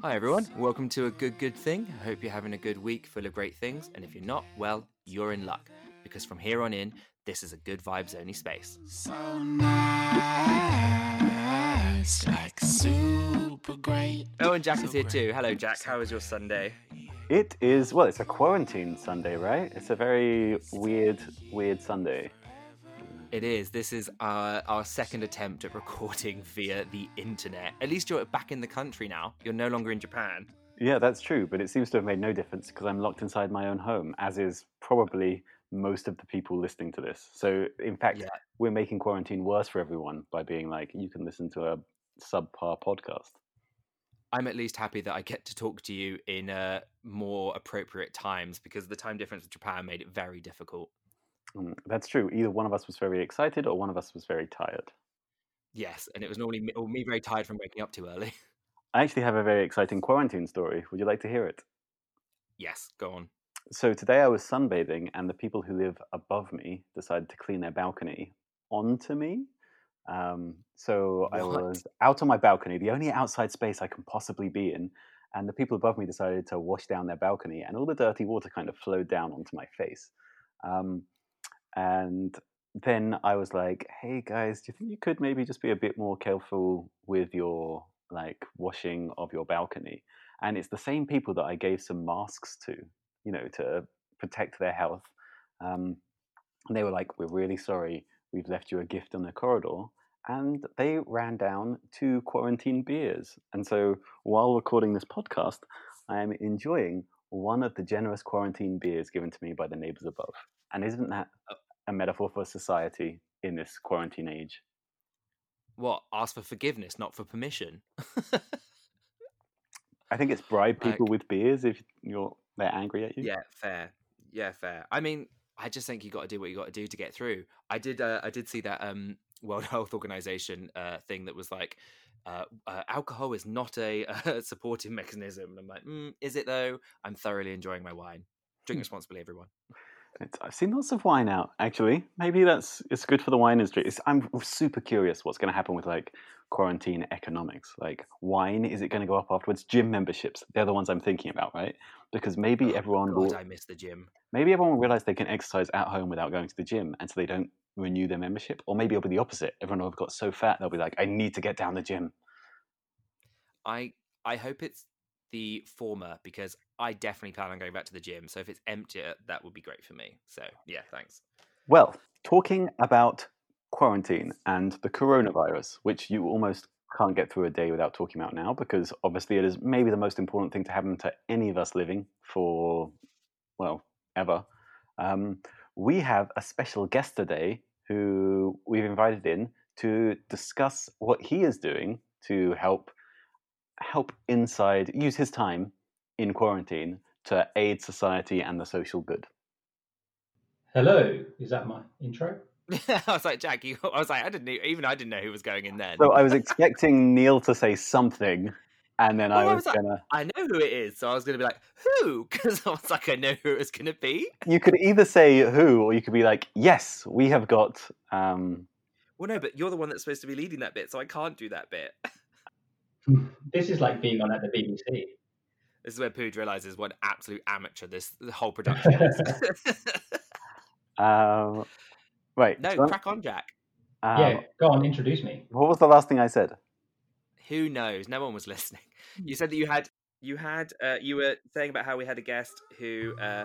Hi, everyone. Welcome to A Good Good Thing. I hope you're having a good week full of great things. And if you're not, well, you're in luck. Because from here on in, this is a good vibes only space. So nice, like super great. Oh, and Jack is here too. Hello, Jack. How was your Sunday? It is well, it's a quarantine Sunday, right? It's a very weird, weird Sunday. It is. This is our, our second attempt at recording via the internet. At least you're back in the country now. You're no longer in Japan. Yeah, that's true, but it seems to have made no difference because I'm locked inside my own home, as is probably most of the people listening to this. So, in fact, Yeah. we're making quarantine worse for everyone by being like, you can listen to a subpar podcast. I'm at least happy that I get to talk to you in uh, more appropriate times because the time difference with Japan made it very difficult. Mm, That's true. Either one of us was very excited or one of us was very tired. Yes, and it was normally me, or me very tired from waking up too early. I actually have a very exciting quarantine story. Would you like to hear it? yes, go on. So today I was sunbathing, and the people who live above me decided to clean their balcony onto me. Um, so I was out on my balcony, the only outside space I can possibly be in, and the people above me decided to wash down their balcony, and all the dirty water kind of flowed down onto my face. Um, and then I was like, "Hey guys, do you think you could maybe just be a bit more careful with your like washing of your balcony?" And it's the same people that I gave some masks to you know, to protect their health. Um, and they were like, "We're really sorry. We've left you a gift on the corridor." And they ran down two quarantine beers. And so, while recording this podcast, I am enjoying one of the generous quarantine beers given to me by the neighbors above. And isn't that a metaphor for society in this quarantine age? What? Ask for forgiveness, not for permission. I think it's bribe people Like- with beers if you're they're angry at you. Yeah, fair. Yeah, fair. I mean, I just think you got to do what you got to do to get through. I did. Uh, I did see that um, World Health Organization uh, thing that was like, uh, uh, alcohol is not a, uh supportive mechanism. And I'm like, mm, is it though? I'm thoroughly enjoying my wine. Drink Hmm. responsibly, everyone. It's, I've seen lots of wine out. Actually, maybe that's it's good for the wine industry. It's, I'm super curious what's going to happen with like quarantine economics. Like wine, is it going to go up afterwards? Gym memberships, they're the ones I'm thinking about, right? Because maybe Oh, everyone God, will I miss the gym. maybe everyone will realize they can exercise at home without going to the gym, and so they don't renew their membership. Or maybe it'll be the opposite. Everyone will have got so fat they'll be like, I need to get down the gym. I I hope it's the former because I definitely plan on going back to the gym. So if it's emptier, that would be great for me. So yeah, thanks. Well, talking about quarantine and the coronavirus, which you almost can't get through a day without talking about now, because obviously it is maybe the most important thing to happen to any of us living for, well, ever. Um, we have a special guest today who we've invited in to discuss what he is doing to help help inside use his time in quarantine to aid society and the social good. Hello, is that my intro? I was like, Jack, you, I was like, I didn't even I didn't know who was going in then. So I was expecting Neil to say something, and then I Well, I was, was like- gonna. I know who it is, so I was going to be like, who? Because I was like, I know who it's going to be. You could either say who, or you could be like, "Yes, we have got." Um, Well, no, but you're the one that's supposed to be leading that bit, so I can't do that bit. This is like being on at the BBC. This is where Pooj realizes what an absolute amateur this the whole production is. um, right. no, so, crack on, Jack. um, yeah, go on, introduce me. What was the last thing I said? Who knows? No one was listening. You said that you had you had uh, you were saying about how we had a guest who uh,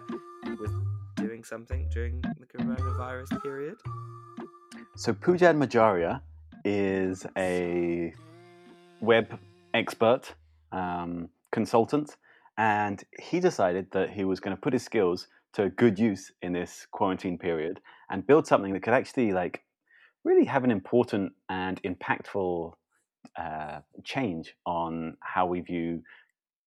was doing something during the coronavirus period. So Poojan Morjaria is a web expert, um, consultant, and he decided that he was going to put his skills to good use in this quarantine period and build something that could actually like really have an important and impactful uh, change on how we view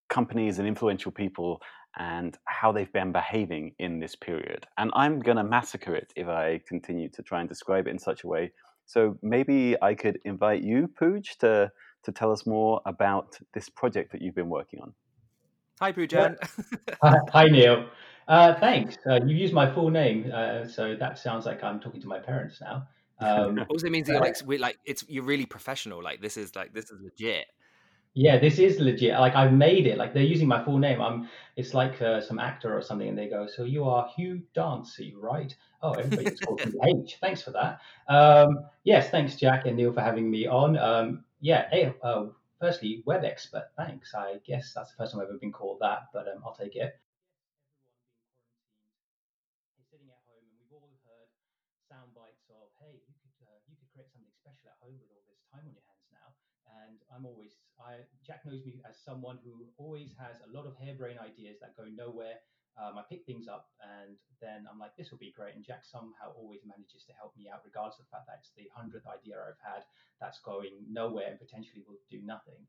companies and influential people and how they've been behaving in this period. And I'm going to massacre it if I continue to try and describe it in such a way. So maybe I could invite you, Pooj, to, to tell us more about this project that you've been working on. Hi, Poojan. Hi, hi, Neil. Uh, thanks. Uh, you used my full name, uh, so that sounds like I'm talking to my parents now. Um, also means you're like we like it's you're really professional. Like this is like this is legit. Yeah, this is legit. Like I've made it. Like they're using my full name. I'm. It's like uh, some actor or something, and they go, "So you are Hugh Dancy, right?" Oh, everybody just me H. Thanks for that. Um, yes, thanks Jack and Neil for having me on. Um, yeah. Hey, uh, firstly, web expert. Thanks. I guess that's the first time I've ever been called that, but um, I'll take it. Sitting at home, and we've all heard sound bites of, "Hey, you could uh, you could create something special at home with all this time on your hands now." And I'm always, I Jack knows me as someone who always has a lot of harebrained ideas that go nowhere. Um, I pick things up and then I'm like, this will be great. And Jack somehow always manages to help me out, regardless of the fact that it's the hundredth idea I've had that's going nowhere and potentially will do nothing.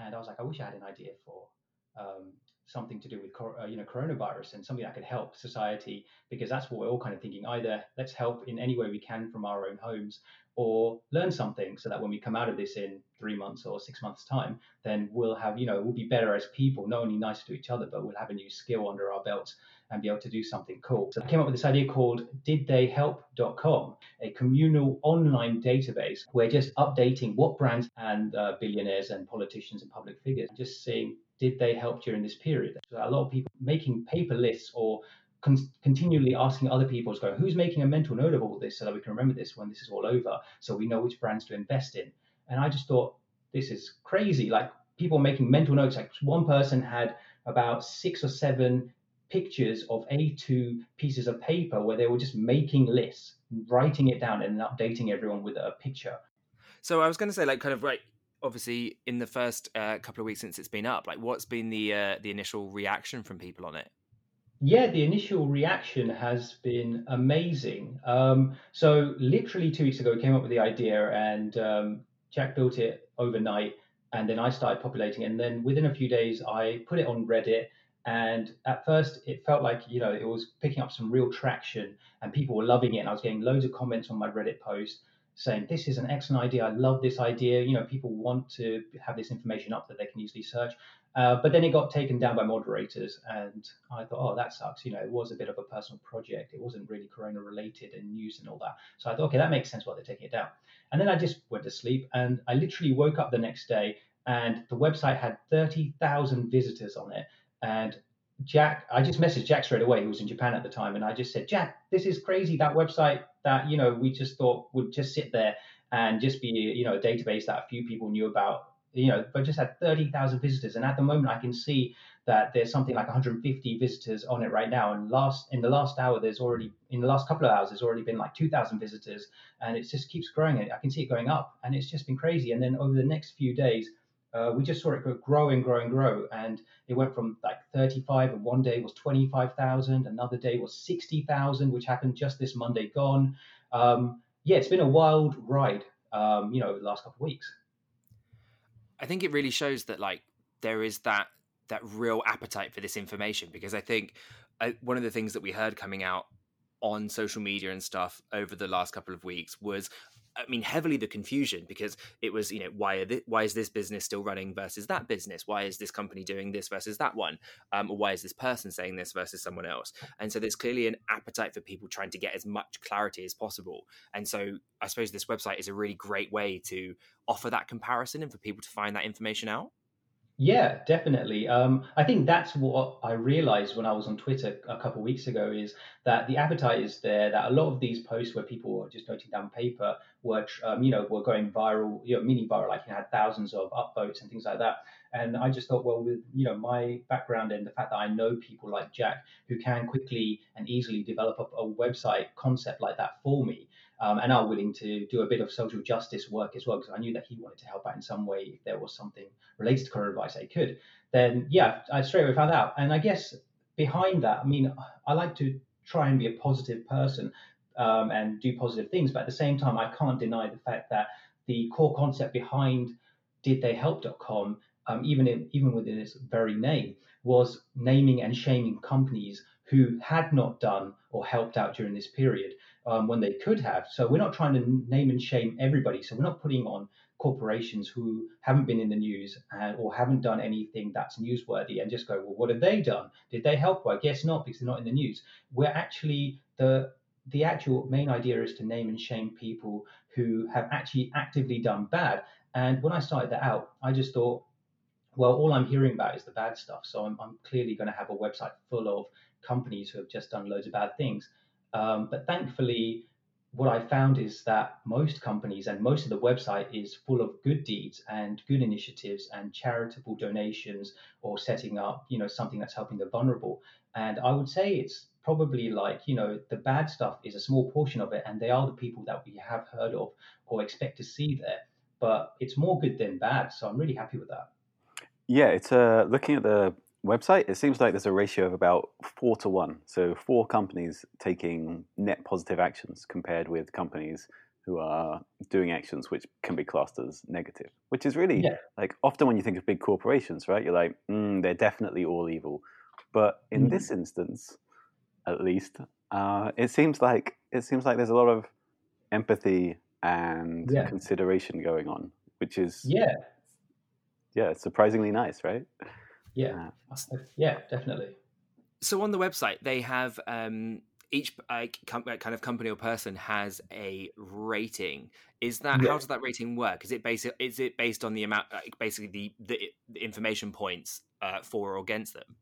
And I was like, I wish I had an idea for um, something to do with uh, you know coronavirus and something that could help society because that's what we're all kind of thinking. Either let's help in any way we can from our own homes, or learn something so that when we come out of this in three months or six months time then we'll have you know we'll be better as people not only nice to each other but we'll have a new skill under our belts and be able to do something cool so i came up with this idea called didtheyhelp.com a communal online database where just updating what brands and uh, billionaires and politicians and public figures just seeing did they help during this period a lot of people making paper lists or con- continually asking other people, to go, who's making a mental note of all this so that we can remember this when this is all over, so we know which brands to invest in. And I just thought, this is crazy. Like people making mental notes. Like one person had about six or seven pictures of A2 pieces of paper where they were just making lists, writing it down, and updating everyone with a picture. So I was going to say, like, kind of right. Obviously, in the first uh, couple of weeks since it's been up, like, what's been the uh, the initial reaction from people on it? Yeah, the initial reaction has been amazing. Um, so literally two weeks ago, we came up with the idea, and um, Jack built it overnight, and then I started populating it. And then within a few days, I put it on Reddit. And at first, it felt like you know it was picking up some real traction, and people were loving it. And I was getting loads of comments on my Reddit post saying this is an excellent idea. I love this idea. You know, people want to have this information up that they can easily search. Uh, but then it got taken down by moderators, and I thought, oh, that sucks. You know, it was a bit of a personal project. It wasn't really Corona related and news and all that. So I thought, okay, that makes sense why they're taking it down. And then I just went to sleep, and I literally woke up the next day, and the website had 30,000 visitors on it. And Jack, I just messaged Jack straight away. He was in Japan at the time, and I just said, Jack, this is crazy. That website that you know we just thought would just sit there and just be you know a database that a few people knew about you know, but just had 30,000 visitors. And at the moment, I can see that there's something like 150 visitors on it right now. And last in the last hour, there's already in the last couple of hours, there's already been like 2,000 visitors, and it just keeps growing. It I can see it going up, and it's just been crazy. And then over the next few days, uh, we just saw it grow and grow and grow, and it went from like 35, and one day was 25,000, another day was 60,000, which happened just this Monday gone. Um, yeah, it's been a wild ride, um, you know, the last couple of weeks. I think it really shows that like there is that that real appetite for this information because I think uh, one of the things that we heard coming out on social media and stuff over the last couple of weeks was I mean, heavily the confusion because it was, you know, why why is this business still running versus that business? Why is this company doing this versus that one? Um, or why is this person saying this versus someone else? And so there's clearly an appetite for people trying to get as much clarity as possible. And so I suppose this website is a really great way to offer that comparison and for people to find that information out. Yeah, definitely. Um, I think that's what I realized when I was on Twitter a couple of weeks ago is that the appetite is there. That a lot of these posts where people were just noting down paper were, um, you know, were going viral, you know, mini viral, like you had thousands of upvotes and things like that. And I just thought, well, with you know my background and the fact that I know people like Jack who can quickly and easily develop a, a website concept like that for me, um, and are willing to do a bit of social justice work as well, because I knew that he wanted to help out in some way if there was something related to coronavirus they could. Then yeah, I straight away found out. And I guess behind that, I mean, I like to try and be a positive person um, and do positive things, but at the same time, I can't deny the fact that the core concept behind didtheyhelp.com, um, even in, even within its very name, was naming and shaming companies who had not done or helped out during this period um, when they could have. So we're not trying to name and shame everybody. So we're not putting on corporations who haven't been in the news and, or haven't done anything that's newsworthy and just go, well, what have they done? Did they help? Well, I guess not because they're not in the news. We're actually the the actual main idea is to name and shame people who have actually actively done bad. And when I started that out, I just thought well, all I'm hearing about is the bad stuff. So I'm, I'm clearly going to have a website full of companies who have just done loads of bad things. Um, but thankfully, what I found is that most companies and most of the website is full of good deeds and good initiatives and charitable donations or setting up, you know, something that's helping the vulnerable. And I would say it's probably like, you know, the bad stuff is a small portion of it, and they are the people that we have heard of or expect to see there. But it's more good than bad, so I'm really happy with that. Yeah, it's uh, looking at the website. It seems like there's a ratio of about four to one. So four companies taking net positive actions compared with companies who are doing actions which can be classed as negative. Which is really Yeah. like often when you think of big corporations, right? You're like, mm, they're definitely all evil. But in Mm. this instance, at least, uh, it seems like it seems like there's a lot of empathy and Yeah. consideration going on, which is Yeah, yeah, surprisingly nice, right? Yeah, yeah, definitely. So on the website, they have um, each like com- uh, kind of company or person has a rating. Is that Yeah. how does that rating work? Is it based is it based on the amount, like basically the the, the information points uh, for or against them?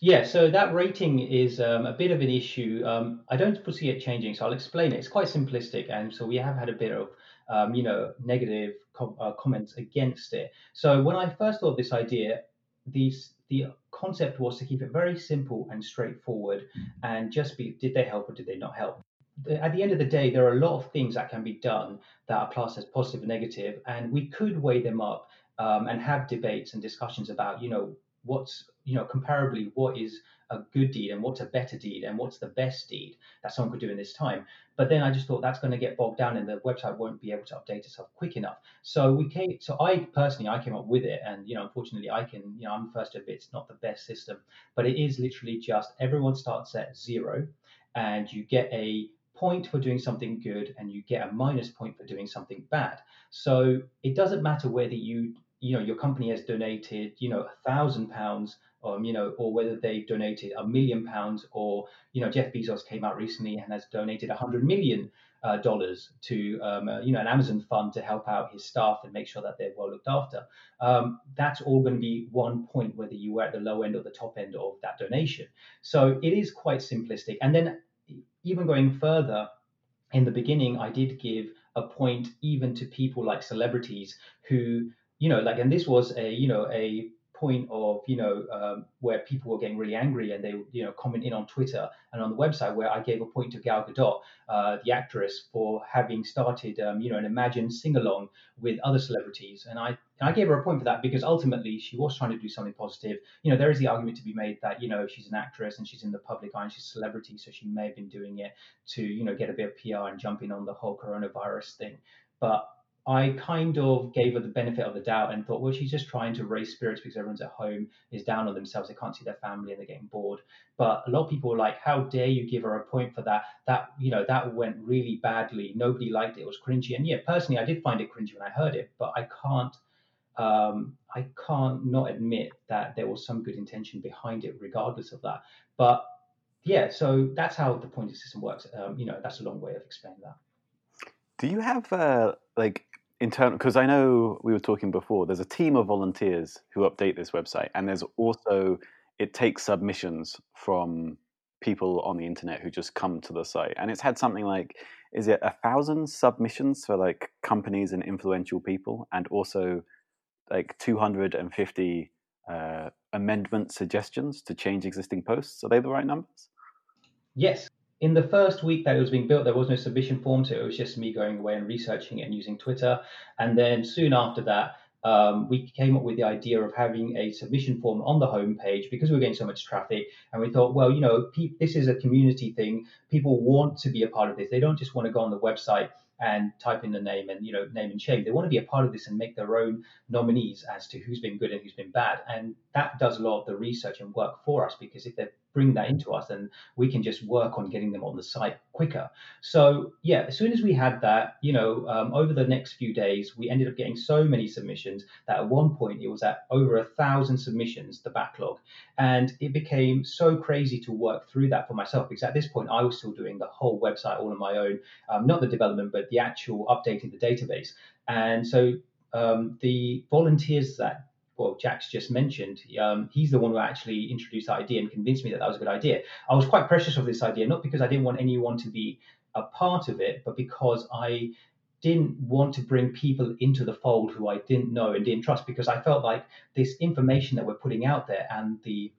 Yeah, so that rating is um, a bit of an issue. Um, I don't foresee it changing, so I'll explain it. It's quite simplistic, and so we have had a bit of, um, you know, negative com- uh, comments against it. So when I first thought of this idea, these the concept was to keep it very simple and straightforward, and just be did they help or did they not help? At the end of the day, there are a lot of things that can be done that are classed as positive and negative, and we could weigh them up um, and have debates and discussions about, you know, what's you know comparably what is a good deed and what's a better deed and what's the best deed that someone could do in this time. But then i just thought that's going to get bogged down and the website won't be able to update itself quick enough. So we came so i personally i came up with it and you know unfortunately i can you know i'm first admit it's not the best system. But it is literally just everyone starts at zero and you get a point for doing something good and you get a minus point for doing something bad. So it doesn't matter whether you you know your company has donated you know a thousand pounds um, you know or whether they've donated a million pounds or you know jeff bezos came out recently and has donated a hundred million uh, dollars to um, uh, you know an amazon fund to help out his staff and make sure that they're well looked after. Um, that's all going to be one point whether you were at the low end or the top end of that donation. So it is quite simplistic. And then even going further in the beginning i did give a point even to people like celebrities who you know like and this was a you know a point of you know um, where people were getting really angry and they you know comment in on twitter and on the website where i gave a point to gal gadot uh, the actress for having started um, you know an imagine sing along with other celebrities. And i and i gave her a point for that because ultimately she was trying to do something positive. You know there is the argument to be made that you know she's an actress and she's in the public eye and she's a celebrity so she may have been doing it to you know get a bit of pr and jump in on the whole coronavirus thing. But I kind of gave her the benefit of the doubt and thought, well, she's just trying to raise spirits because everyone's at home, is down on themselves, they can't see their family and they're getting bored. But a lot of people were like, how dare you give her a point for that? That, you know, that went really badly. Nobody liked it. It was cringy. And yeah, personally, I did find it cringy when I heard it, but I can't, um, I can't not admit that there was some good intention behind it, regardless of that. But yeah, so that's how the pointing system works. Um, you know, that's a long way of explaining that. Do you have uh, like internal? Because I know we were talking before. There's a team of volunteers who update this website, and there's also it takes submissions from people on the internet who just come to the site, and it's had something like is it a thousand submissions for like companies and influential people, and also like 250 uh, amendment suggestions to change existing posts. Are they the right numbers? Yes. In the first week that it was being built, there was no submission form, so it was just me going away and researching it and using Twitter. And then soon after that, um, we came up with the idea of having a submission form on the homepage because we were getting so much traffic. And we thought, well, you know, pe- this is a community thing. People want to be a part of this. They don't just want to go on the website and type in the name and you know name and shame. They want to be a part of this and make their own nominees as to who's been good and who's been bad. And that does a lot of the research and work for us because if they bring that into us, then we can just work on getting them on the site quicker. So yeah, as soon as we had that, you know, um, over the next few days, we ended up getting so many submissions that at one point it was at over a thousand submissions, the backlog, and it became so crazy to work through that for myself because at this point I was still doing the whole website all on my own, um, not the development but the actual updating the database, and so um, the volunteers that well, Jack's just mentioned, um, he's the one who actually introduced that idea and convinced me that that was a good idea. I was quite precious of this idea, not because I didn't want anyone to be a part of it, but because I didn't want to bring people into the fold who I didn't know and didn't trust because I felt like this information that we're putting out there and the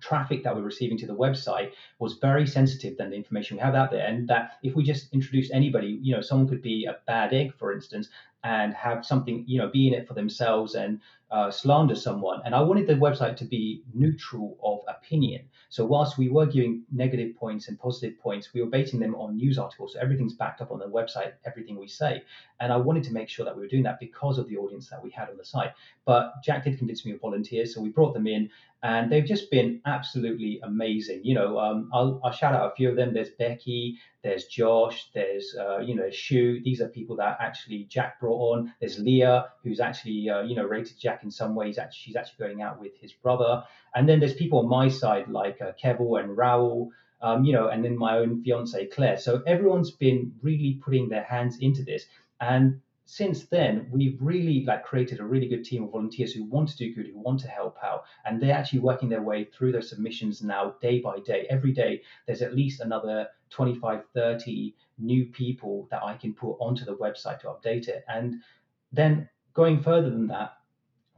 traffic that we're receiving to the website was very sensitive than the information we have out there and that if we just introduce anybody you know someone could be a bad egg for instance and have something, you know, be in it for themselves and uh, slander someone. And I wanted the website to be neutral of opinion. So whilst we were giving negative points and positive points, we were basing them on news articles. So everything's backed up on the website, everything we say. And I wanted to make sure that we were doing that because of the audience that we had on the site. But Jack did convince me of volunteers, so we brought them in, and they've just been absolutely amazing. You know, um, I'll, I'll, shout out a few of them. There's Becky, there's Josh, there's uh, you know Shu. These are people that actually Jack brought on. There's Leah, who's actually uh, you know rated Jack in some ways. Actually, she's actually going out with his brother. And then there's people on my side like uh, Kevel and Raoul. Um, you know, and then my own fiance Claire. So everyone's been really putting their hands into this, and since then we've really like created a really good team of volunteers who want to do good who want to help out and they're actually working their way through those submissions now day by day every day there's at least another 25 30 new people that i can put onto the website to update it. And then going further than that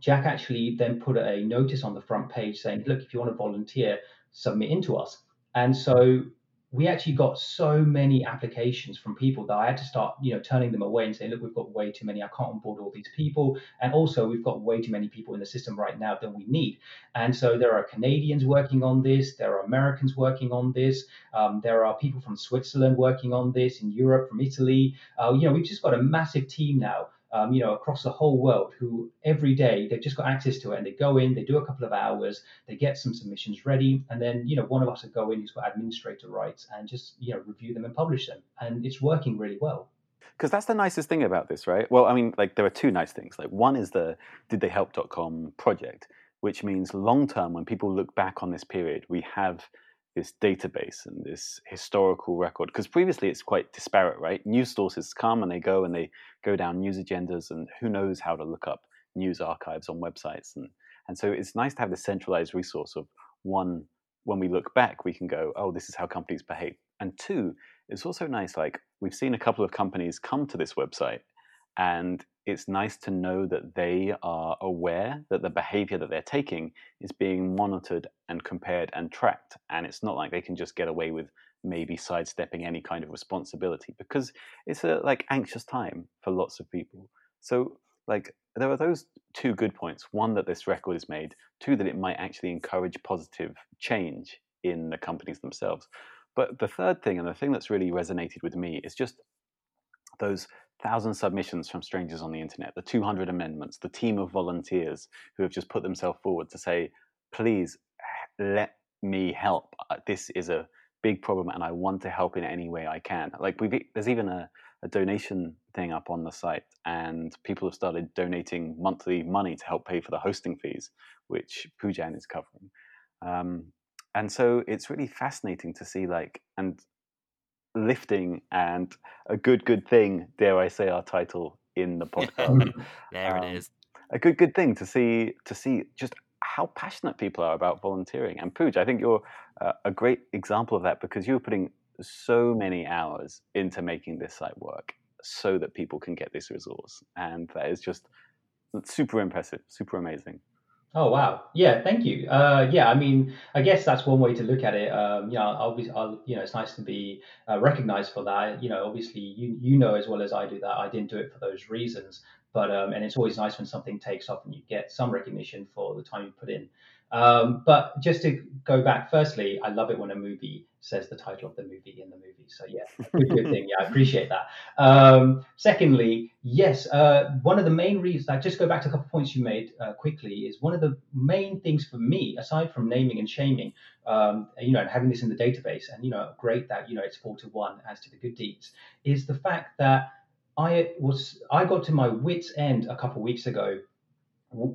jack actually then put a notice on the front page saying look if you want to volunteer submit into us. And so we actually got so many applications from people that I had to start, you know, turning them away and say, look, we've got way too many. I can't onboard all these people. And also we've got way too many people in the system right now than we need. And so there are Canadians working on this. There are Americans working on this. Um, there are people from Switzerland working on this in Europe, from Italy. Uh, you know, we've just got a massive team now um, you know, across the whole world who every day they've just got access to it and they go in, they do a couple of hours, they get some submissions ready, and then, you know, one of us will go in who's got administrator rights and just, you know, review them and publish them. And it's working really well. Because that's the nicest thing about this, right? Well, I mean, like there are two nice things. Like one is the didtheyhelp.com project, which means long term, when people look back on this period, we have this database and this historical record because previously it's quite disparate right? News sources come and they go and they go down news agendas and who knows how to look up news archives on websites and and so it's nice to have this centralized resource of one when we look back we can go oh this is how companies behave. And two it's also nice like we've seen a couple of companies come to this website and it's nice to know that they are aware that the behavior that they're taking is being monitored and compared and tracked. And it's not like they can just get away with maybe sidestepping any kind of responsibility because it's a like anxious time for lots of people. So like there are those two good points. One that this record is made, two that it might actually encourage positive change in the companies themselves. But the third thing and the thing that's really resonated with me is just those thousand submissions from strangers on the internet, the 200 amendments, the team of volunteers who have just put themselves forward to say, please let me help. Uh, this is a big problem and I want to help in any way I can. Like we there's even a, a donation thing up on the site and people have started donating monthly money to help pay for the hosting fees, which Poojan is covering. Um, and so it's really fascinating to see like, and lifting and a good good thing dare i say our title in the podcast. There um, it is. a good good thing to see to see just how passionate people are about volunteering. And Pooj, i think you're uh, a great example of that because you're putting so many hours into making this site work so that people can get this resource. And that is just super impressive super amazing Oh wow, yeah, thank you. Uh, yeah, I mean, I guess that's one way to look at it. Um, you know, obviously, I'll, you know, it's nice to be uh, recognized for that. You know, obviously, you you know as well as I do that I didn't do it for those reasons. But um, and it's always nice when something takes off and you get some recognition for the time you put in. Um, but just to go back, firstly, I love it when a movie says the title of the movie in the movie. So yeah, good, good thing. Yeah, I appreciate that. Um, secondly, yes, uh, one of the main reasons. I just go back to a couple points you made uh, quickly. Is one of the main things for me, aside from naming and shaming, um, you know, and having this in the database, and you know, great that you know it's four to one as to the good deeds, is the fact that I was I got to my wits end a couple of weeks ago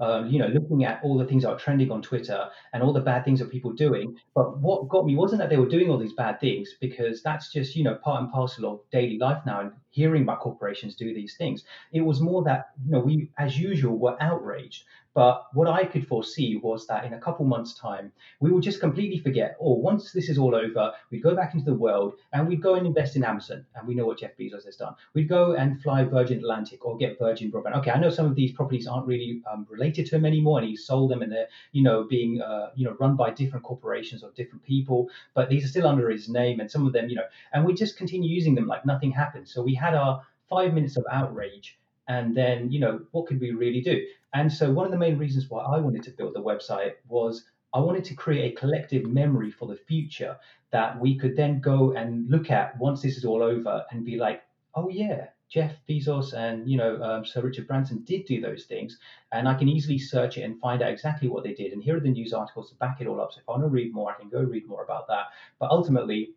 uh, you know, looking at all the things that are trending on Twitter and all the bad things that people doing. But what got me wasn't that they were doing all these bad things, because that's just, you know, part and parcel of daily life now and hearing about corporations do these things. It was more that, you know, we, as usual, were outraged But what I could foresee was that in a couple months' time, we would just completely forget. Or oh, once this is all over, we'd go back into the world and we'd go and invest in Amazon. And we know what Jeff Bezos has done. We'd go and fly Virgin Atlantic or get Virgin Broadband. Okay, I know some of these properties aren't really um, related to him anymore, and he sold them, and they're you know being uh, you know run by different corporations or different people. But these are still under his name, and some of them, you know, and we just continue using them like nothing happened. So we had our five minutes of outrage and then you know what could we really do? And so one of the main reasons why i wanted to build the website was i wanted to create a collective memory for the future that we could then go and look at once this is all over and be like oh yeah jeff bezos and you know um, sir richard branson did do those things and i can easily search it and find out exactly what they did. And here are the news articles to back it all up. So if i want to read more i can go read more about that. But ultimately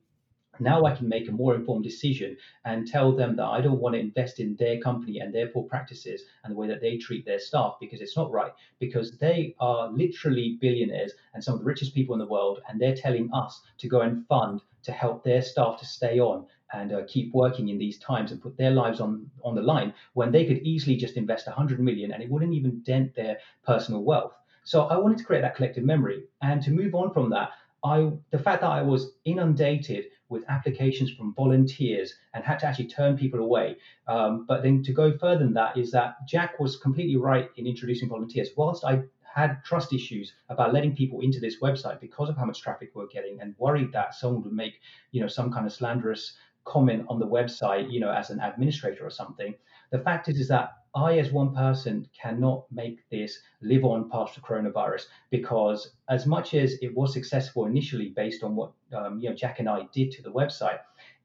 now I can make a more informed decision and tell them that I don't want to invest in their company and their poor practices and the way that they treat their staff because it's not right. Because they are literally billionaires and some of the richest people in the world, and they're telling us to go and fund to help their staff to stay on and uh, keep working in these times and put their lives on on the line when they could easily just invest 100 million and it wouldn't even dent their personal wealth. So I wanted to create that collective memory and to move on from that. I the fact that I was inundated with applications from volunteers and had to actually turn people away. Um, but then to go further than that is that Jack was completely right in introducing volunteers. Whilst I had trust issues about letting people into this website because of how much traffic we're getting and worried that someone would make, you know, some kind of slanderous comment on the website, you know, as an administrator or something. The fact is, is that I, as one person, cannot make this live on past the coronavirus because, as much as it was successful initially based on what um, you know Jack and I did to the website,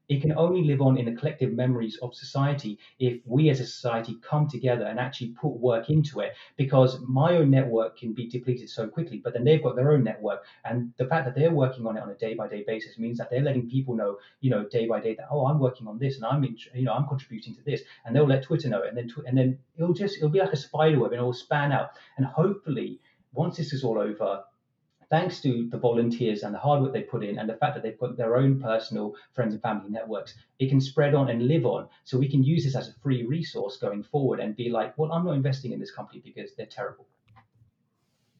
it can only live on in the collective memories of society if we as a society come together and actually put work into it. Because my own network can be depleted so quickly, but then they've got their own network. And the fact that they're working on it on a day by day basis means that they're letting people know, you know, day by day that, oh, I'm working on this and I'm, in, you know, I'm contributing to this. And they'll let Twitter know. And then, tw- and then it'll just, it'll be like a spider web and it'll span out. And hopefully, once this is all over, thanks to the volunteers and the hard work they put in and the fact that they've got their own personal friends and family networks, it can spread on and live on. So we can use this as a free resource going forward and be like, well, I'm not investing in this company because they're terrible.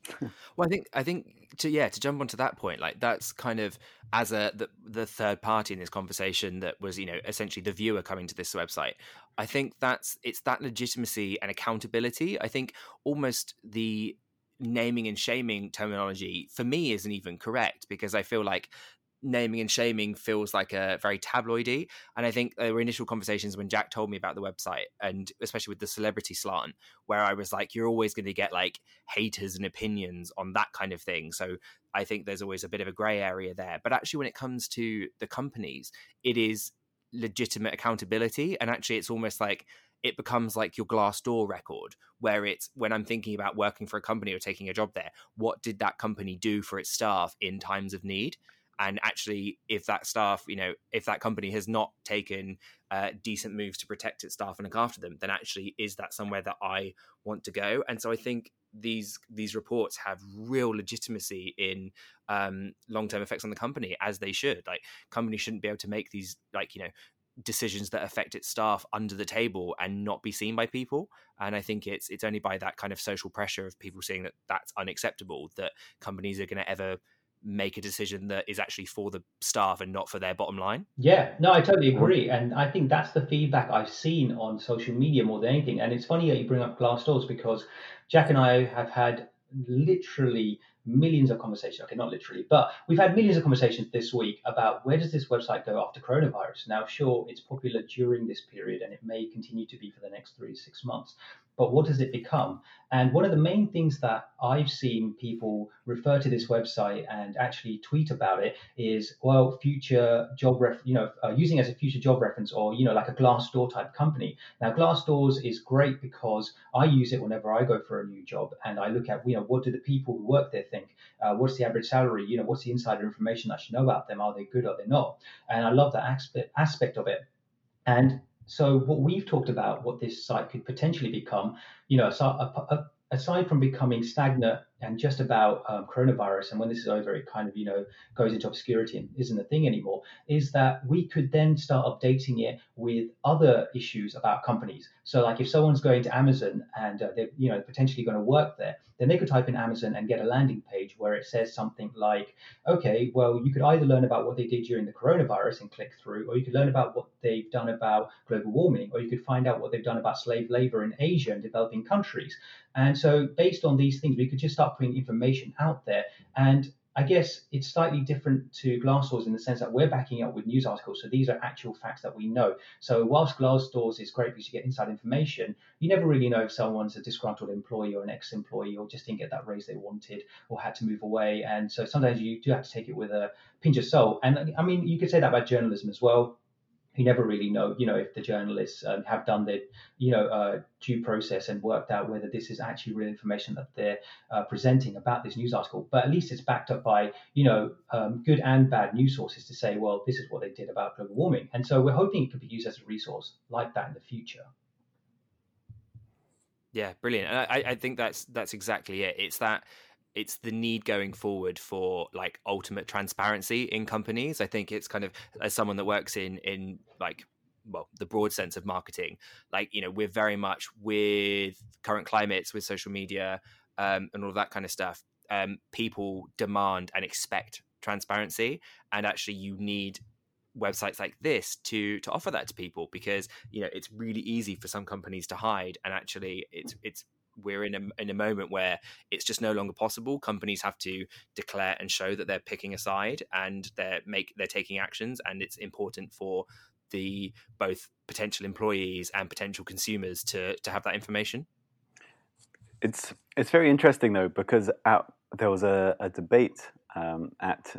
well, I think I think to yeah to jump onto that point, like that's kind of as a the, the third party in this conversation that was you know essentially the viewer coming to this website. I think that's it's that legitimacy and accountability. I think almost the naming and shaming terminology for me isn't even correct because I feel like naming and shaming feels like a very tabloidy. And I think there were initial conversations when Jack told me about the website, and especially with the celebrity slant, where I was like, you're always going to get like haters and opinions on that kind of thing. So I think there's always a bit of a grey area there. But actually, when it comes to the companies, it is legitimate accountability. And actually, it's almost like it becomes like your Glassdoor record, where it's when I'm thinking about working for a company or taking a job there, what did that company do for its staff in times of need? And actually, if that staff, you know, if that company has not taken uh, decent moves to protect its staff and look after them, then actually, is that somewhere that I want to go? And so I think these these reports have real legitimacy in um, long term effects on the company, as they should. Like companies shouldn't be able to make these like you know decisions that affect its staff under the table and not be seen by people and i think it's it's only by that kind of social pressure of people seeing that that's unacceptable that companies are going to ever make a decision that is actually for the staff and not for their bottom line. Yeah. No i totally agree and i think that's the feedback i've seen on social media more than anything and it's funny that you bring up Glassdoors because jack and i have had literally millions of conversations. Okay, not literally, but we've had millions of conversations this week about where does this website go after coronavirus. Now, sure, it's popular during this period and it may continue to be for the next three to six months, but what does it become? And one of the main things that I've seen people refer to this website and actually tweet about it is, well, future job ref, you know, uh, using as a future job reference or, you know, like a Glassdoor type company. Now, Glassdoors is great because I use it whenever I go for a new job and I look at, you know, what do the people who work there think? Uh, what's the average salary? You know, what's the insider information I should know about them? Are they good? Are they not? And I love that aspect aspect of it. And so what we've talked about, what this site could potentially become, you know, aside, aside from becoming stagnant and just about um, coronavirus, and when this is over, it kind of you know goes into obscurity and isn't a thing anymore. Is that we could then start updating it with other issues about companies. So, like if someone's going to Amazon and uh, they're you know potentially going to work there, then they could type in Amazon and get a landing page where it says something like, okay, well, you could either learn about what they did during the coronavirus and click through, or you could learn about what they've done about global warming, or you could find out what they've done about slave labor in Asia and developing countries. And so, based on these things, we could just start putting information out there. And I guess it's slightly different to Glassdoor's in the sense that we're backing up with news articles. So these are actual facts that we know. So whilst Glassdoor's is great because you get inside information, you never really know if someone's a disgruntled employee or an ex-employee or just didn't get that raise they wanted or had to move away. And so sometimes you do have to take it with a pinch of salt. And I mean, you could say that about journalism as well you never really know, you know, if the journalists um, have done their, you know, uh, due process and worked out whether this is actually real information that they're uh, presenting about this news article. But at least it's backed up by, you know, um, good and bad news sources to say, well, this is what they did about global warming. And so we're hoping it could be used as a resource like that in the future. Yeah, brilliant. And I, I think that's that's exactly it. It's that it's the need going forward for like ultimate transparency in companies. I think it's kind of as someone that works in in like well the broad sense of marketing like you know we're very much with current climates with social media um, and all that kind of stuff um, people demand and expect transparency and actually you need websites like this to to offer that to people because you know it's really easy for some companies to hide and actually it's it's we're in a in a moment where it's just no longer possible. Companies have to declare and show that they're picking a side and they're make they're taking actions, and it's important for the both potential employees and potential consumers to to have that information. It's it's very interesting though because out, there was a, a debate um, at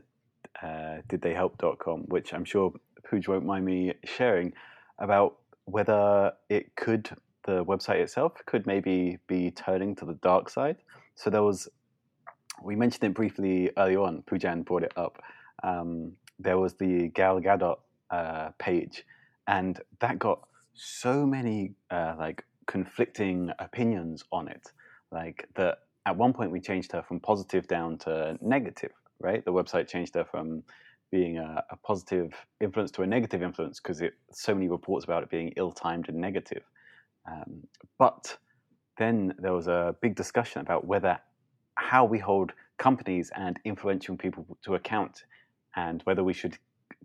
uh, didtheyhelp.com, which I'm sure Pooj won't mind me sharing about whether it could the website itself could maybe be turning to the dark side. So there was, we mentioned it briefly earlier on. Poojan brought it up. Um, there was the Gal Gadot uh, page, and that got so many uh, like conflicting opinions on it. Like that, at one point we changed her from positive down to negative. Right, the website changed her from being a, a positive influence to a negative influence because so many reports about it being ill-timed and negative. Um, but then there was a big discussion about whether how we hold companies and influential people to account and whether we should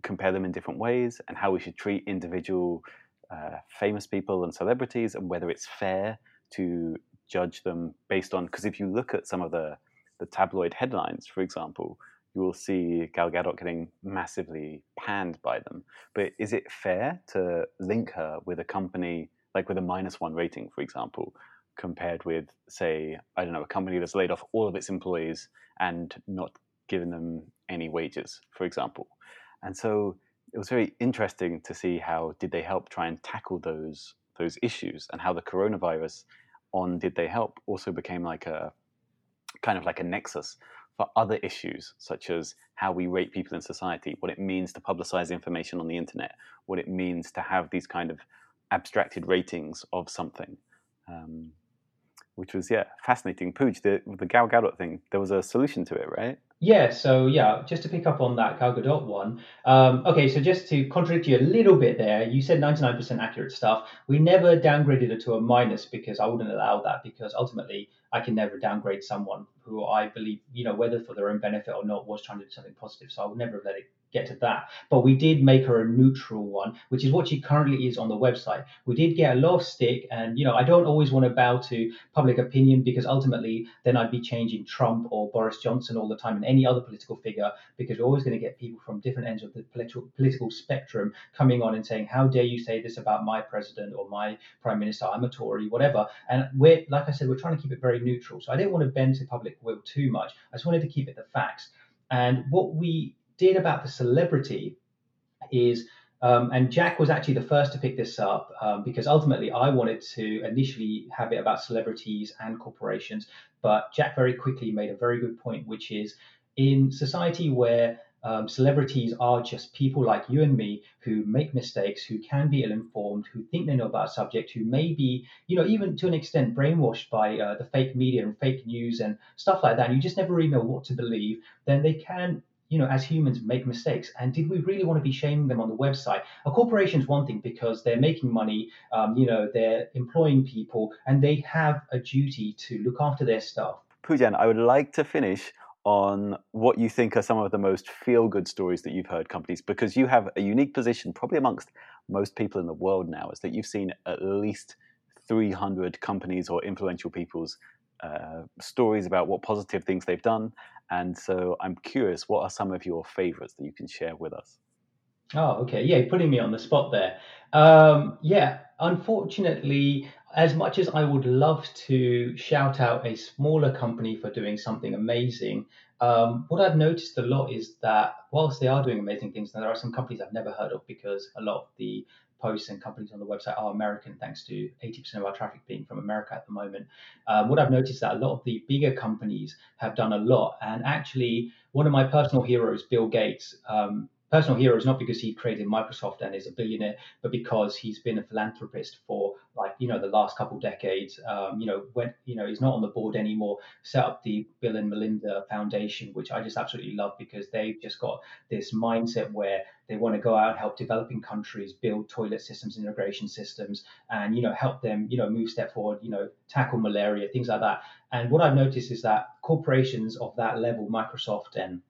compare them in different ways and how we should treat individual uh, famous people and celebrities and whether it's fair to judge them based on because if you look at some of the the tabloid headlines for example you will see Gal Gadot getting massively panned by them. But is it fair to link her with a company like with a minus one rating, for example, compared with, say, I don't know, a company that's laid off all of its employees and not given them any wages, for example. And so it was very interesting to see how did they help try and tackle those those issues and how the coronavirus on did they help also became like a kind of like a nexus for other issues such as how we rate people in society what it means to publicize information on the internet what it means to have these kind of abstracted ratings of something, um, which was yeah fascinating. Pooj, the the Gal Gadot thing, there was a solution to it, right? Yeah, so yeah, just to pick up on that Gal Gadot one. Um, okay, so just to contradict you a little bit there, you said 99% accurate stuff. We never downgraded it to a minus because I wouldn't allow that because ultimately I can never downgrade someone who I believe, you know, whether for their own benefit or not, was trying to do something positive. So I would never have let it get to that. But we did make her a neutral one, which is what she currently is on the website. We did get a lot of stick, and you know, I don't always want to bow to public opinion because ultimately then I'd be changing Trump or Boris Johnson all the time and any other political figure because we're always going to get people from different ends of the political political spectrum coming on and saying, How dare you say this about my president or my prime minister? I'm a Tory, whatever. And we're like I said, we're trying to keep it very neutral. So I didn't want to bend to public will too much. I just wanted to keep it the facts. And what we did about the celebrity is, um, and Jack was actually the first to pick this up um, because ultimately I wanted to initially have it about celebrities and corporations, but Jack very quickly made a very good point, which is in society where um, celebrities are just people like you and me who make mistakes, who can be ill-informed, who think they know about a subject, who may be, you know, even to an extent brainwashed by uh, the fake media and fake news and stuff like that. And you just never really know what to believe. Then they can you know, as humans make mistakes. And did we really want to be shaming them on the website? A corporation's one thing because they're making money, um, you know, they're employing people, and they have a duty to look after their staff. Poojan, I would like to finish on what you think are some of the most feel good stories that you've heard companies because you have a unique position probably amongst most people in the world now is that you've seen at least 300 companies or influential people's uh, stories about what positive things they've done and so i'm curious what are some of your favorites that you can share with us? Oh okay. Yeah putting me on the spot there. Um, yeah unfortunately as much as I would love to shout out a smaller company for doing something amazing, um, what I've noticed a lot is that whilst they are doing amazing things, there are some companies I've never heard of because a lot of the posts and companies on the website are American, thanks to 80% of our traffic being from America at the moment. Um, what I've noticed is that a lot of the bigger companies have done a lot. And actually, one of my personal heroes, Bill Gates, um, personal hero is not because he created Microsoft and is a billionaire, but because he's been a philanthropist for like you know the last couple decades. Um, you know when you know he's not on the board anymore. Set up the Bill and Melinda Foundation, which I just absolutely love because they've just got this mindset where they want to go out and help developing countries build toilet systems, integration systems, and you know help them you know move step forward. You know tackle malaria, things like that. And what I've noticed is that corporations of that level, Microsoft and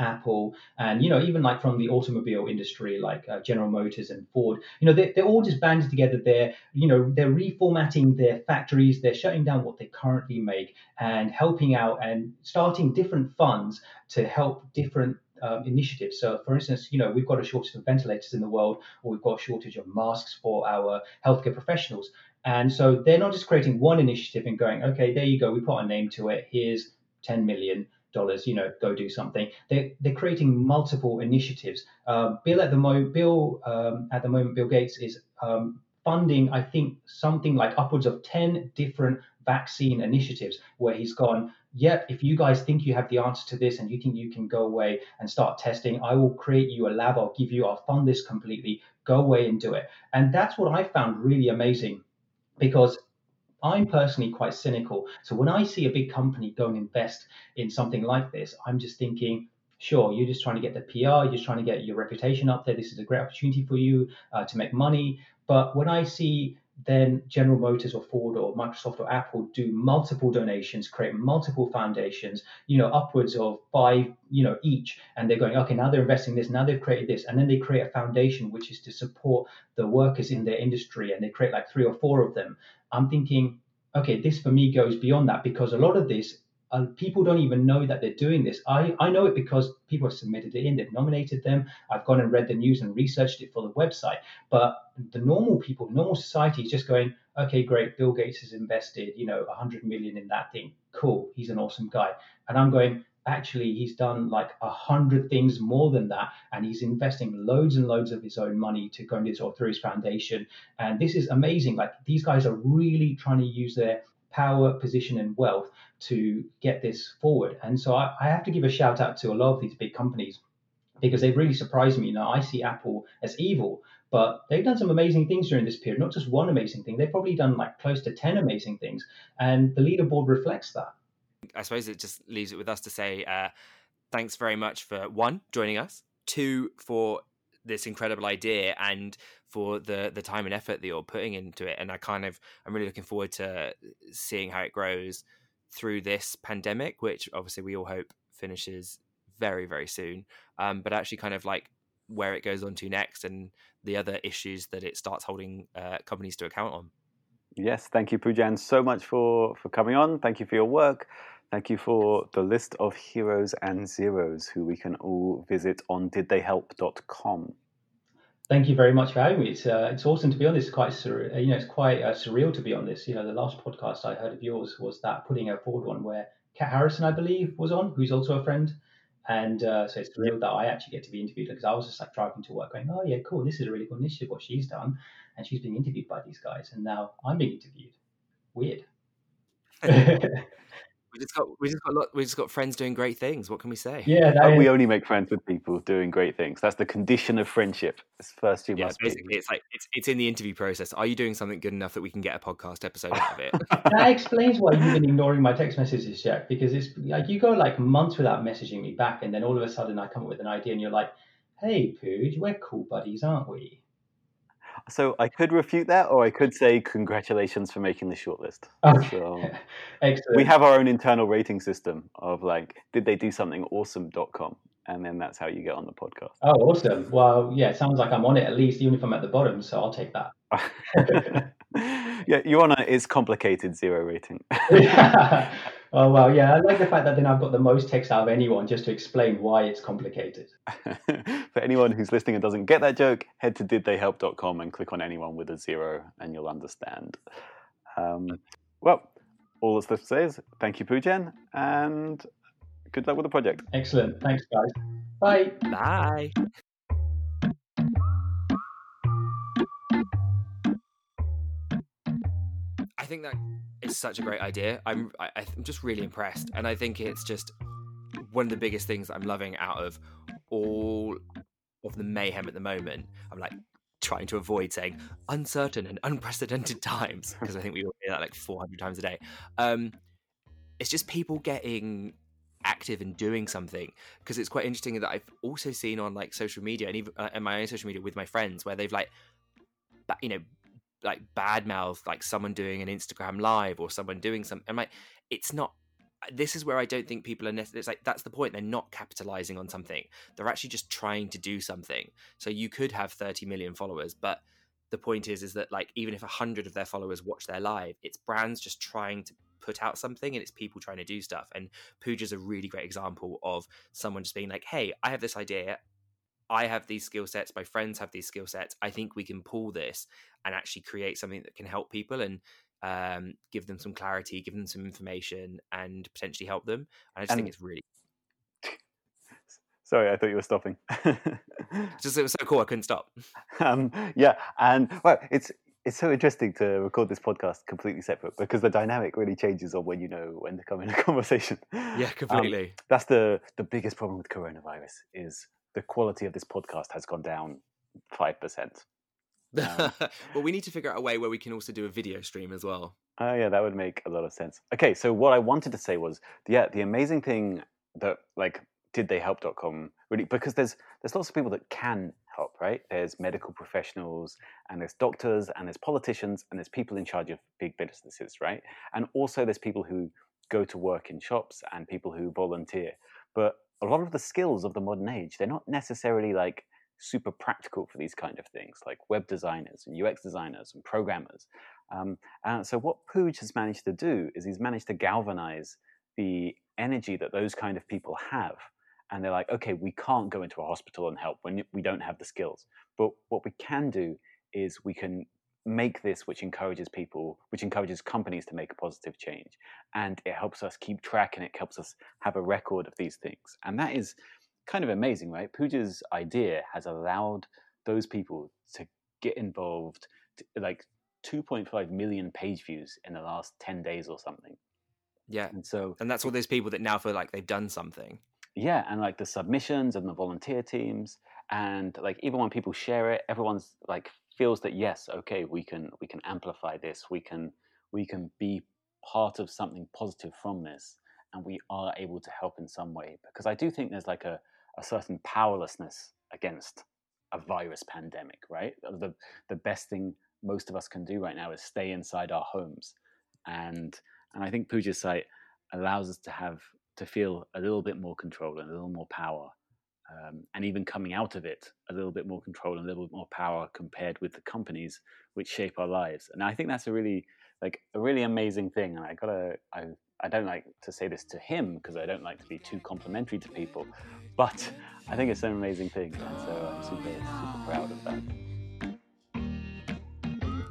Apple, and you know even like from the automobile industry, like uh, General Motors and Ford. You know they, they're all just banded together. They're you know they're reformatting their factories. They're shutting down what they currently make and helping out and starting different funds to help different um, initiatives. So, for instance, you know, we've got a shortage of ventilators in the world, or we've got a shortage of masks for our healthcare professionals. And so they're not just creating one initiative and going, okay, there you go, we put a name to it. Here's 10 million dollars, you know, go do something. They're, they're creating multiple initiatives. Uh, Bill at the moment, Bill um, at the moment, Bill Gates is um, funding, I think, something like upwards of ten different vaccine initiatives where he's gone. Yep, if you guys think you have the answer to this and you think you can go away and start testing, I will create you a lab. I'll give you, I'll fund this completely. Go away and do it. And that's what I found really amazing because I'm personally quite cynical. So when I see a big company go and invest in something like this, I'm just thinking, sure, you're just trying to get the PR, you're just trying to get your reputation up there. This is a great opportunity for you uh, to make money. But when I see then General Motors or Ford or Microsoft or Apple do multiple donations, create multiple foundations, you know, upwards of five, you know, each. And they're going, okay, now they're investing this, now they've created this. And then they create a foundation which is to support the workers in their industry. And they create like three or four of them. I'm thinking, okay, this for me goes beyond that because a lot of this, uh, people don't even know that they're doing this. I, I know it because people have submitted it in, they've nominated them. I've gone and read the news and researched it for the website. But the normal people, normal society is just going, okay, great, Bill Gates has invested, you know, 100 million in that thing. Cool, he's an awesome guy. And I'm going, actually he's done like a hundred things more than that and he's investing loads and loads of his own money to go into this or through his foundation and this is amazing like these guys are really trying to use their power position and wealth to get this forward. And so I, I have to give a shout out to a lot of these big companies because they've really surprised me. Know i see apple as evil but they've done some amazing things during this period not just one amazing thing. They've probably done like close to 10 amazing things and the leaderboard reflects that. I suppose it just leaves it with us to say uh, thanks very much for one joining us, two for this incredible idea, and for the the time and effort that you're putting into it. And I kind of I'm really looking forward to seeing how it grows through this pandemic, which obviously we all hope finishes very very soon. Um, but actually, kind of like where it goes on to next and the other issues that it starts holding uh, companies to account on. Yes, thank you, Poojan, so much for, for coming on. Thank you for your work. Thank you for the list of heroes and zeros who we can all visit on didtheyhelp.com. Thank you very much for having me. It's uh, it's awesome to be on this. Quite sur- you know, it's quite uh, surreal to be on this. You know, the last podcast I heard of yours was that putting a forward one where Kat Harrison, I believe, was on, who's also a friend. And uh, so it's surreal that I actually get to be interviewed because I was just like driving to work, going, "Oh yeah, cool. This is a really cool initiative. What she's done." and she's being interviewed by these guys, and now I'm being interviewed. Weird. We just got we just got lot, we just got friends doing great things. What can we say? Yeah, that And we only make friends with people doing great things. That's the condition of friendship. It's first you Yeah, must basically, it's like it's it's in the interview process. Are you doing something good enough that we can get a podcast episode out of it? that explains why you've been ignoring my text messages, Jack. Because it's like you go like months without messaging me back, and then all of a sudden I come up with an idea, and you're like, "Hey, Pooj, we're cool buddies, aren't we?" So I could refute that, or I could say congratulations for making the shortlist. Okay. So Excellent. we have our own internal rating system of like, did they do something awesome.com? And then that's how you get on the podcast. Oh, awesome. Well, yeah, it sounds like I'm on it at least, even if I'm at the bottom. So I'll take that. yeah, you're on a it's complicated zero rating. oh well, yeah. I like the fact that then I've got the most text out of anyone just to explain why it's complicated. For anyone who's listening and doesn't get that joke, head to didtheyhelp.com and click on anyone with a zero and you'll understand. Um, well, all that's left to say is thank you, Poojan, and good luck with the project. Excellent. Thanks, guys. Bye. Bye. I think that is such a great idea. I'm I, I'm just really impressed, and I think it's just one of the biggest things I'm loving out of all of the mayhem at the moment. I'm like trying to avoid saying uncertain and unprecedented times because I think we all hear that like 400 times a day. Um, it's just people getting active and doing something because it's quite interesting that I've also seen on like social media and even uh, my own social media with my friends where they've like, you know, like badmouth like someone doing an Instagram live or someone doing something. I'm like, it's not. This is where I don't think people are. Necessarily, it's like that's the point. They're not capitalizing on something. They're actually just trying to do something. So you could have 30 million followers, but the point is, is that like even if a hundred of their followers watch their live, it's brands just trying to put out something and it's people trying to do stuff. And Pooja's a really great example of someone just being like, hey, I have this idea. I have these skill sets. My friends have these skill sets. I think we can pull this and actually create something that can help people and um, give them some clarity, give them some information, and potentially help them. And I just think it's really Sorry, I thought you were stopping. just it was so cool. I couldn't stop. um, yeah, and well, it's it's so interesting to record this podcast completely separate because the dynamic really changes on when you know when to come in a conversation. Yeah, Um, completely. that's the the biggest problem with coronavirus is the quality of this podcast has gone down five percent. Um, well, we need to figure out a way where we can also do a video stream as well. Oh yeah, that would make a lot of sense. Okay, so what I wanted to say was, yeah, the amazing thing that like did they help.com really because there's there's lots of people that can help, right? There's medical professionals and there's doctors and there's politicians and there's people in charge of big businesses, right? And also there's people who go to work in shops and people who volunteer. But a lot of the skills of the modern age, they're not necessarily like super practical for these kind of things, like web designers and UX designers and programmers. Um, and so what Pooj has managed to do is he's managed to galvanize the energy that those kind of people have. And they're like, okay, we can't go into a hospital and help when we don't have the skills. But what we can do is we can make this which encourages people, which encourages companies to make a positive change. And it helps us keep track and it helps us have a record of these things. And that is kind of amazing, right? Pooja's idea has allowed those people to get involved, to, like 2.5 million page views in the last 10 days or something. Yeah. And so, And that's all those people that now feel like they've done something. yeah, and like the submissions and the volunteer teams, and like even when people share it, everyone's like feels that yes, okay, we can we can amplify this, we can we can be part of something positive from this, and we are able to help in some way. Because I do think there's like a, a certain powerlessness against a virus pandemic, right? The the best thing most of us can do right now is stay inside our homes, and and I think Pooja's site allows us to have to feel a little bit more control and a little more power, um, and even coming out of it, a little bit more control and a little bit more power compared with the companies which shape our lives. And I think that's a really like a really amazing thing. And I gotta I I don't like to say this to him because I don't like to be too complimentary to people, but I think it's an amazing thing, and so I'm super super proud of that.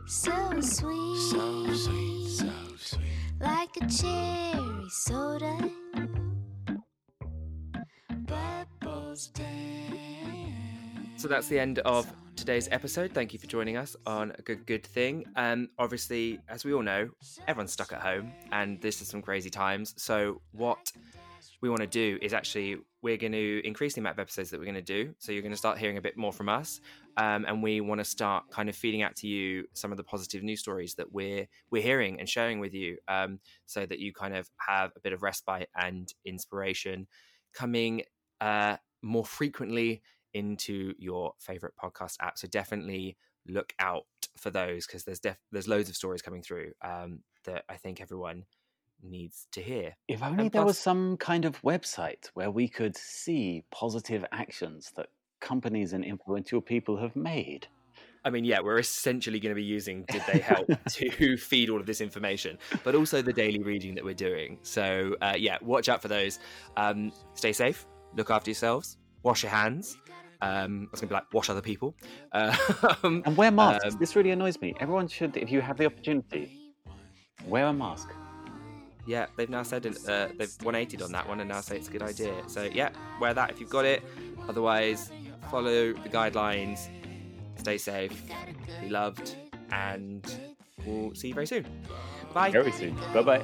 So sweet, So sweet, so sweet. like a cherry soda. Bubbles. So that's the end of today's today's episode. Thank you for joining us on a good, good thing. Um, obviously, as we all know, everyone's stuck at home, and this is some crazy times. So, what we want to do is actually we're going to increase the amount of episodes that we're going to do. So you're going to start hearing a bit more from us, um, and we want to start kind of feeding out to you some of the positive news stories that we're we're hearing and sharing with you, um, so that you kind of have a bit of respite and inspiration coming uh, more frequently into your favorite podcast app. So definitely look out for those because there's def- there's loads of stories coming through um, that I think everyone needs to hear. If only And there was some kind of website where we could see positive actions that companies and influential people have made. I mean, yeah, we're essentially going to be using Did They Help to feed all of this information, but also the daily reading that we're doing. So, uh, yeah, watch out for those. Um, stay safe, look after yourselves, wash your hands. Um, I was going to be like, wash other people. Uh, um, And wear masks. Um, this really annoys me. Everyone should, if you have the opportunity, wear a mask yeah, they've now said uh, they've 180 on that one and now say it's a good idea. So yeah, wear that if you've got it. Otherwise, follow the guidelines. Stay safe. Be loved, and we'll see you very soon. Bye. Very soon. Bye bye.